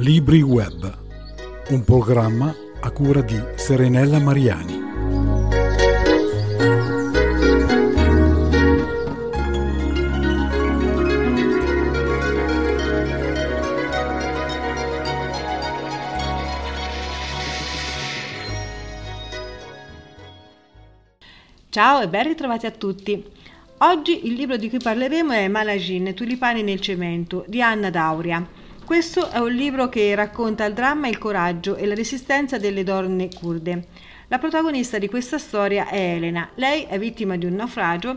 Libri Web, un programma a cura di Serenella Mariani. Ciao e ben ritrovati a tutti. Oggi il libro di cui parleremo è Malagin, Tulipani nel cemento di Anna Dauria. Questo è un libro che racconta il dramma, il coraggio e la resistenza delle donne kurde. La protagonista di questa storia è Elena. Lei è vittima di un naufragio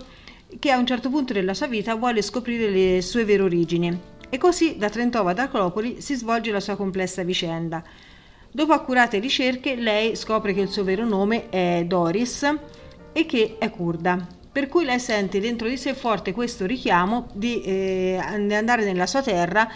che a un certo punto della sua vita vuole scoprire le sue vere origini. E così da Trentova ad Acropoli si svolge la sua complessa vicenda. Dopo accurate ricerche, lei scopre che il suo vero nome è Doris e che è curda. Per cui lei sente dentro di sé forte questo richiamo di eh, andare nella sua terra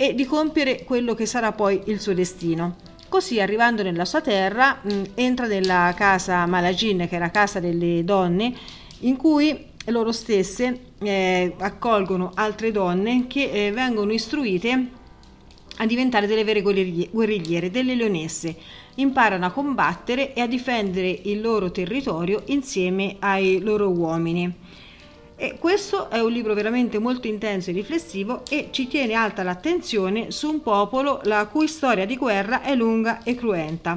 e di compiere quello che sarà poi il suo destino. Così arrivando nella sua terra entra nella casa Malagin, che è la casa delle donne, in cui loro stesse eh, accolgono altre donne che eh, vengono istruite a diventare delle vere guerrigliere, delle leonesse. Imparano a combattere e a difendere il loro territorio insieme ai loro uomini. E questo è un libro veramente molto intenso e riflessivo e ci tiene alta l'attenzione su un popolo la cui storia di guerra è lunga e cruenta,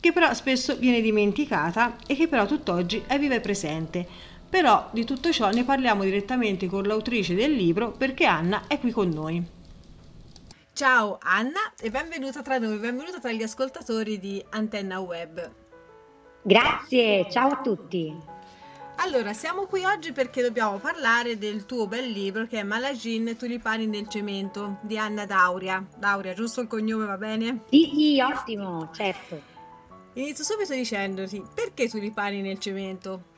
che però spesso viene dimenticata e che però tutt'oggi è viva e presente. Però di tutto ciò ne parliamo direttamente con l'autrice del libro perché Anna è qui con noi. Ciao Anna e benvenuta tra noi, benvenuta tra gli ascoltatori di Antenna Web. Grazie, ciao a tutti. Allora, siamo qui oggi perché dobbiamo parlare del tuo bel libro che è Malagin, Tulipani nel cemento di Anna Dauria. Dauria, giusto il cognome, va bene? Sì, sì, ottimo, certo. Inizio subito dicendoti, perché tulipani nel cemento?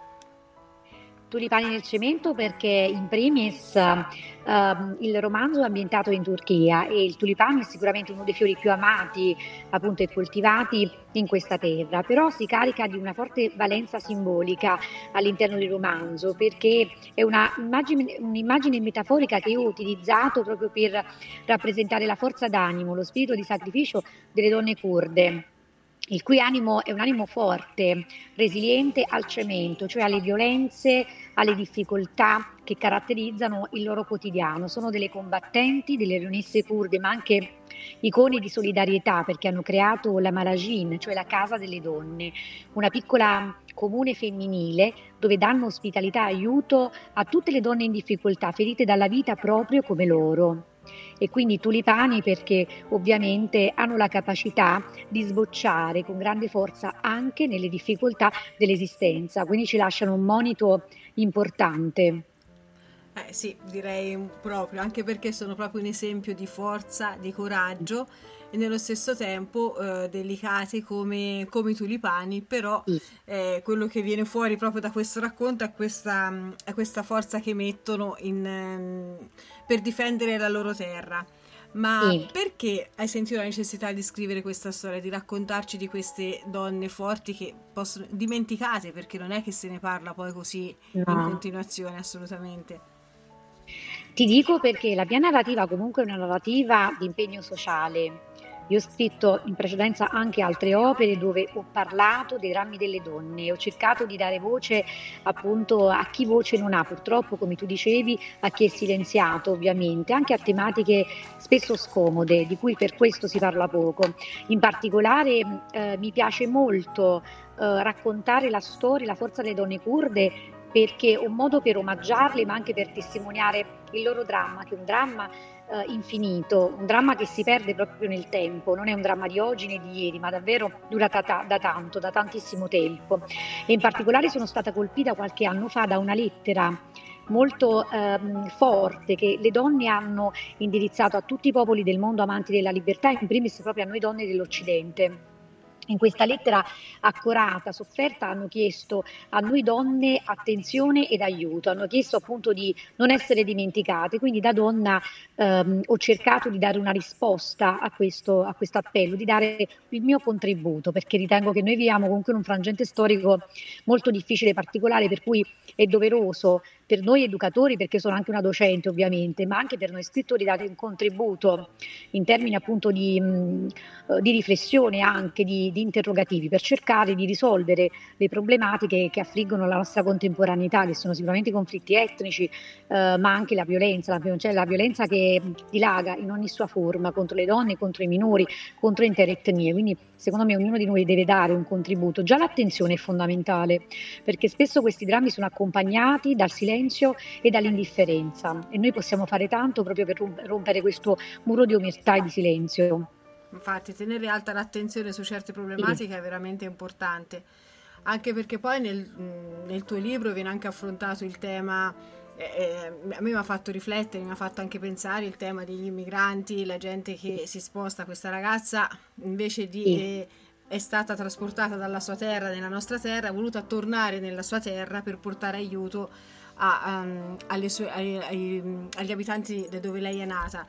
Tulipani nel cemento perché in primis uh, il romanzo è ambientato in Turchia e il tulipano è sicuramente uno dei fiori più amati appunto e coltivati in questa terra, però si carica di una forte valenza simbolica all'interno del romanzo perché è immagine, un'immagine metaforica che io ho utilizzato proprio per rappresentare la forza d'animo, lo spirito di sacrificio delle donne kurde il cui animo è un animo forte, resiliente al cemento, cioè alle violenze, alle difficoltà che caratterizzano il loro quotidiano. Sono delle combattenti, delle leonesse kurde, ma anche icone di solidarietà perché hanno creato la Malajin, cioè la casa delle donne, una piccola comune femminile dove danno ospitalità e aiuto a tutte le donne in difficoltà, ferite dalla vita proprio come loro e quindi tulipani perché ovviamente hanno la capacità di sbocciare con grande forza anche nelle difficoltà dell'esistenza, quindi ci lasciano un monito importante. Eh sì, direi proprio, anche perché sono proprio un esempio di forza, di coraggio e nello stesso tempo eh, delicati come, come, i tulipani, però eh, quello che viene fuori proprio da questo racconto è questa, è questa forza che mettono in, ehm, per difendere la loro terra. Ma sì. perché hai sentito la necessità di scrivere questa storia, di raccontarci di queste donne forti che possono dimenticate, perché non è che se ne parla poi così no. in continuazione, assolutamente. Ti dico perché la mia narrativa comunque è una narrativa di impegno sociale, io ho scritto in precedenza anche altre opere dove ho parlato dei drammi delle donne, ho cercato di dare voce appunto a chi voce non ha, purtroppo come tu dicevi, a chi è silenziato ovviamente, anche a tematiche spesso scomode, di cui per questo si parla poco. In particolare eh, mi piace molto eh, raccontare la storia, la forza delle donne kurde perché un modo per omaggiarle ma anche per testimoniare il loro dramma, che è un dramma eh, infinito, un dramma che si perde proprio nel tempo, non è un dramma di oggi né di ieri, ma davvero dura da, da tanto, da tantissimo tempo. E in particolare sono stata colpita qualche anno fa da una lettera molto ehm, forte che le donne hanno indirizzato a tutti i popoli del mondo amanti della libertà, in primis proprio a noi donne dell'Occidente in questa lettera accorata, sofferta, hanno chiesto a noi donne attenzione ed aiuto, hanno chiesto appunto di non essere dimenticate, quindi da donna ehm, ho cercato di dare una risposta a questo, a questo appello, di dare il mio contributo, perché ritengo che noi viviamo comunque in un frangente storico molto difficile e particolare, per cui è doveroso per noi educatori, perché sono anche una docente ovviamente, ma anche per noi scrittori dare un contributo in termini appunto di, di riflessione, anche di, di, interrogativi, per cercare di risolvere le problematiche che affliggono la nostra contemporaneità, che sono sicuramente i conflitti etnici, eh, ma anche la violenza, la, cioè la violenza che dilaga in ogni sua forma contro le donne, contro i minori, contro intere etnie. Quindi secondo me ognuno di noi deve dare un contributo. Già l'attenzione è fondamentale, perché spesso questi drammi sono accompagnati dal silenzio e dall'indifferenza e noi possiamo fare tanto proprio per rompere questo muro di omertà e di silenzio. Infatti tenere alta l'attenzione su certe problematiche è veramente importante, anche perché poi nel, nel, tuo libro viene anche affrontato il tema, eh, eh, a me mi ha fatto riflettere, mi ha fatto anche pensare il tema degli immigranti, la gente che si sposta, questa ragazza invece di... Eh, è stata trasportata dalla sua terra nella nostra terra, ha voluto tornare nella sua terra per portare aiuto a, um, sue, ai, ai, agli abitanti da dove lei è nata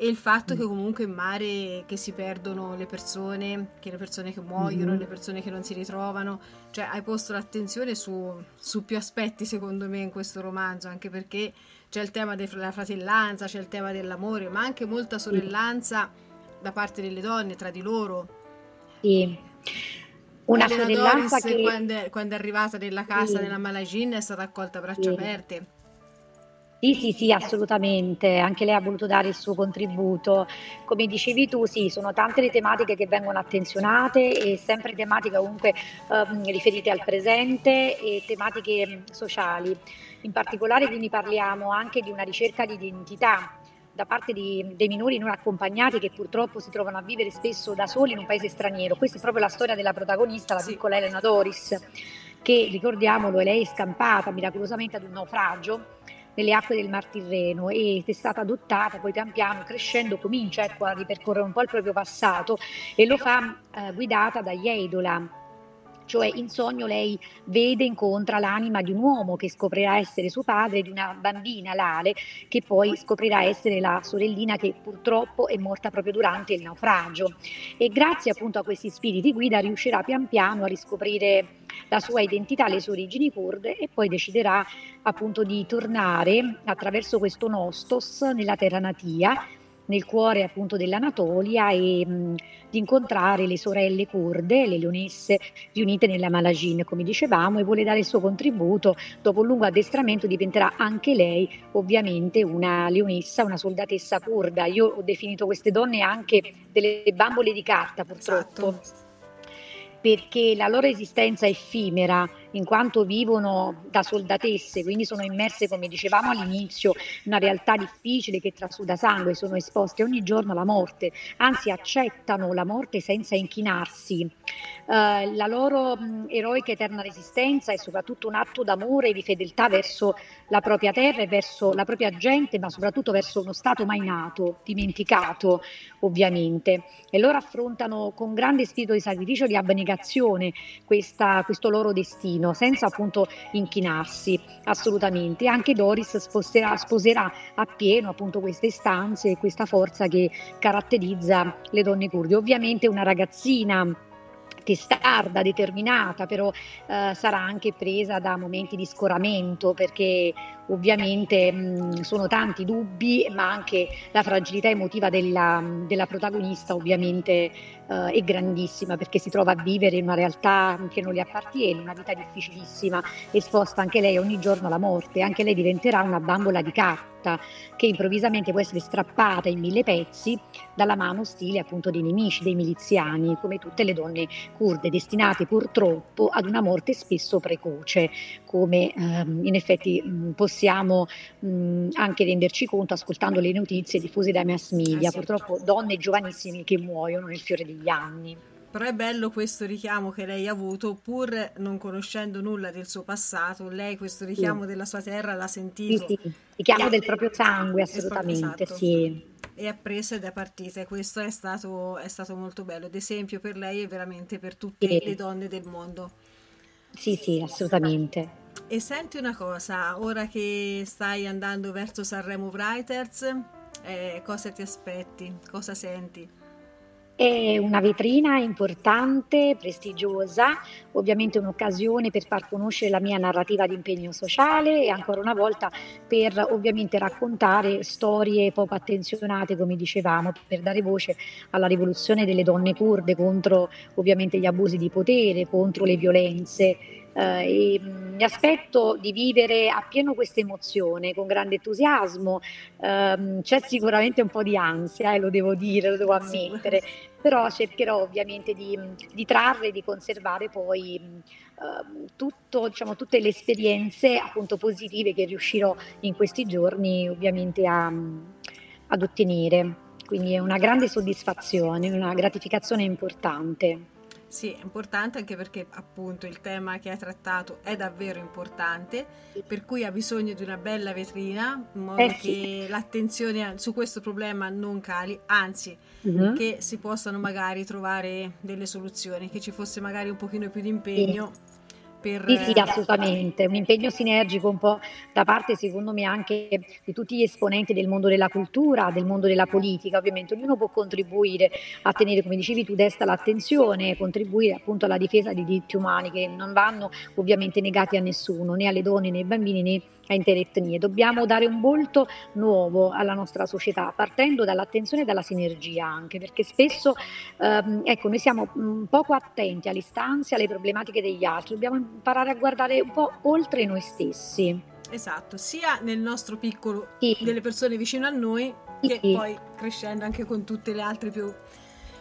e il fatto mm. che comunque in mare che si perdono le persone, che le persone che muoiono, mm-hmm. le persone che non si ritrovano, cioè hai posto l'attenzione su, su, più aspetti secondo me in questo romanzo, anche perché c'è il tema della fratellanza, c'è il tema dell'amore, ma anche molta sorellanza sì. da parte delle donne tra di loro. Sì. Una Elena sorellanza Doris, che... Quando è, quando è, arrivata nella casa sì. nella Malagin è stata accolta a braccia sì. aperte. Sì, sì, sì, assolutamente. Anche lei ha voluto dare il suo contributo. Come dicevi tu, sì, sono tante le tematiche che vengono attenzionate e sempre tematiche comunque ehm, riferite al presente e tematiche sociali. In particolare quindi parliamo anche di una ricerca di identità da parte di, dei minori non accompagnati che purtroppo si trovano a vivere spesso da soli in un paese straniero. Questa è proprio la storia della protagonista, la piccola Elena Doris, che ricordiamolo, lei è scampata miracolosamente ad un naufragio nelle acque del Mar Tirreno ed è stata adottata, poi pian piano crescendo comincia ecco, a ripercorrere un po' il proprio passato e lo fa eh, guidata da Yedola cioè in sogno lei vede, incontra l'anima di un uomo che scoprirà essere suo padre, di una bambina, Lale, che poi scoprirà essere la sorellina che purtroppo è morta proprio durante il naufragio. E grazie appunto a questi spiriti guida riuscirà pian piano a riscoprire la sua identità, le sue origini kurde e poi deciderà appunto di tornare attraverso questo nostos nella terra natia nel cuore appunto dell'Anatolia e mh, di incontrare le sorelle kurde, le leonesse riunite nella Malagin, come dicevamo, e vuole dare il suo contributo. Dopo un lungo addestramento diventerà anche lei ovviamente una leonessa, una soldatessa kurda. Io ho definito queste donne anche delle bambole di carta purtroppo. Esatto perché la loro esistenza è effimera in quanto vivono da soldatesse, quindi sono immerse, come dicevamo all'inizio, in una realtà difficile che trasuda sangue, sono esposte ogni giorno alla morte, anzi accettano la morte senza inchinarsi. Uh, la loro mh, eroica eterna resistenza è soprattutto un atto d'amore e di fedeltà verso la propria terra e verso la propria gente, ma soprattutto verso uno Stato mai nato, dimenticato ovviamente. E loro affrontano con grande spirito di sacrificio e di abnegazione questa, questo loro destino vicino, senza appunto inchinarsi assolutamente. Anche Doris sposterà, sposerà appieno appunto queste istanze e questa forza che caratterizza le donne kurde. Ovviamente una ragazzina testarda, determinata, però eh, sarà anche presa da momenti di scoramento perché ovviamente mh, sono tanti dubbi, ma anche la fragilità emotiva della, della protagonista ovviamente eh, è grandissima perché si trova a vivere in una realtà che non le appartiene, una vita difficilissima, esposta anche lei ogni giorno alla morte, anche lei diventerà una bambola di carta che improvvisamente può essere strappata in mille pezzi dalla mano ostile appunto dei nemici, dei miliziani, come tutte le donne kurde, destinate purtroppo ad una morte spesso precoce, come ehm, in effetti mh, possiamo mh, anche renderci conto ascoltando le notizie diffuse dai mass media, ah, purtroppo donne giovanissime che muoiono nel fiore degli anni. Però è bello questo richiamo che lei ha avuto, pur non conoscendo nulla del suo passato, lei questo richiamo sì. della sua terra l'ha sentito. Sì, sì. richiamo del proprio sangue, assolutamente, esatto. sì. E ha preso ed è partita questo è stato, è stato molto bello, ed esempio per lei e veramente per tutte sì. le donne del mondo. Sì, sì, assolutamente. E senti una cosa, ora che stai andando verso Sanremo Writers, eh, cosa ti aspetti? Cosa senti? È una vetrina importante, prestigiosa, ovviamente un'occasione per far conoscere la mia narrativa di impegno sociale e ancora una volta per ovviamente raccontare storie poco attenzionate, come dicevamo, per dare voce alla rivoluzione delle donne kurde contro ovviamente gli abusi di potere, contro le violenze eh, e, mi aspetto di vivere appieno questa emozione con grande entusiasmo. Eh, c'è sicuramente un po' di ansia, eh, lo devo dire, lo devo ammettere, però cercherò ovviamente di, di trarre, di conservare poi eh, tutto, diciamo, tutte le esperienze appunto positive che riuscirò in questi giorni ovviamente a, ad ottenere. Quindi è una grande soddisfazione, una gratificazione importante. Sì, è importante anche perché appunto il tema che hai trattato è davvero importante, per cui ha bisogno di una bella vetrina, in modo eh sì. che l'attenzione su questo problema non cali, anzi mm-hmm. che si possano magari trovare delle soluzioni, che ci fosse magari un pochino più di impegno. Sì per... Sì, sì, assolutamente, un impegno sinergico un po' da parte secondo me anche di tutti gli esponenti del mondo della cultura, del mondo della politica, ovviamente. Ognuno può contribuire a tenere, come dicevi tu, desta l'attenzione, contribuire appunto alla difesa dei diritti umani che non vanno ovviamente negati a nessuno, né alle donne né ai bambini né etnie. Dobbiamo dare un volto nuovo alla nostra società, partendo dall'attenzione e dalla sinergia anche, perché spesso ehm, ecco, noi siamo un poco attenti alle istanze, alle problematiche degli altri, dobbiamo imparare a guardare un po' oltre noi stessi. Esatto, sia nel nostro piccolo, sì. delle persone vicino a noi, che sì. poi crescendo anche con tutte le altre più,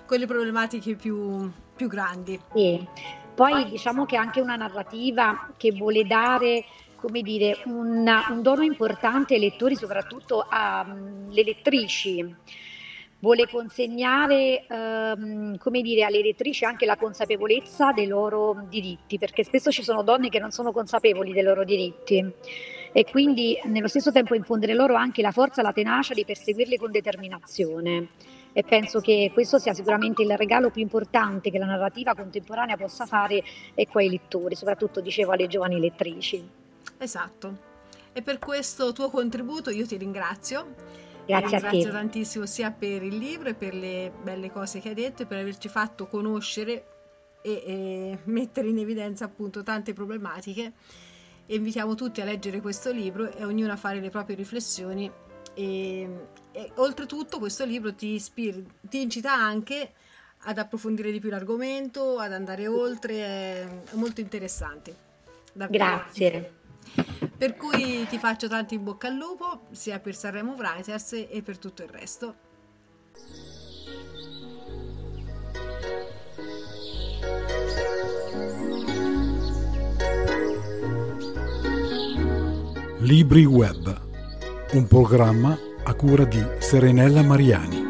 con le problematiche più, più grandi. Sì. Poi diciamo che è anche una narrativa che vuole dare come dire, una, un dono importante ai lettori, soprattutto alle lettrici. Vuole consegnare ehm, come dire, alle lettrici anche la consapevolezza dei loro diritti, perché spesso ci sono donne che non sono consapevoli dei loro diritti e quindi nello stesso tempo infondere loro anche la forza la tenacia di perseguirli con determinazione e penso che questo sia sicuramente il regalo più importante che la narrativa contemporanea possa fare ecco, ai lettori, soprattutto dicevo alle giovani lettrici. Esatto. E per questo tuo contributo io ti ringrazio. Grazie ringrazio tantissimo sia per il libro e per le belle cose che hai detto e per averci fatto conoscere e, e mettere in evidenza appunto tante problematiche. E invitiamo tutti a leggere questo libro e ognuno a fare le proprie riflessioni. E, e oltretutto questo libro ti, ispira, ti incita anche ad approfondire di più l'argomento, ad andare oltre, è molto interessante. Davvero. Grazie. Per cui ti faccio tanto in bocca al lupo, sia per Sanremo Writers e per tutto il resto. Libri Web, un programma a cura di Serenella Mariani.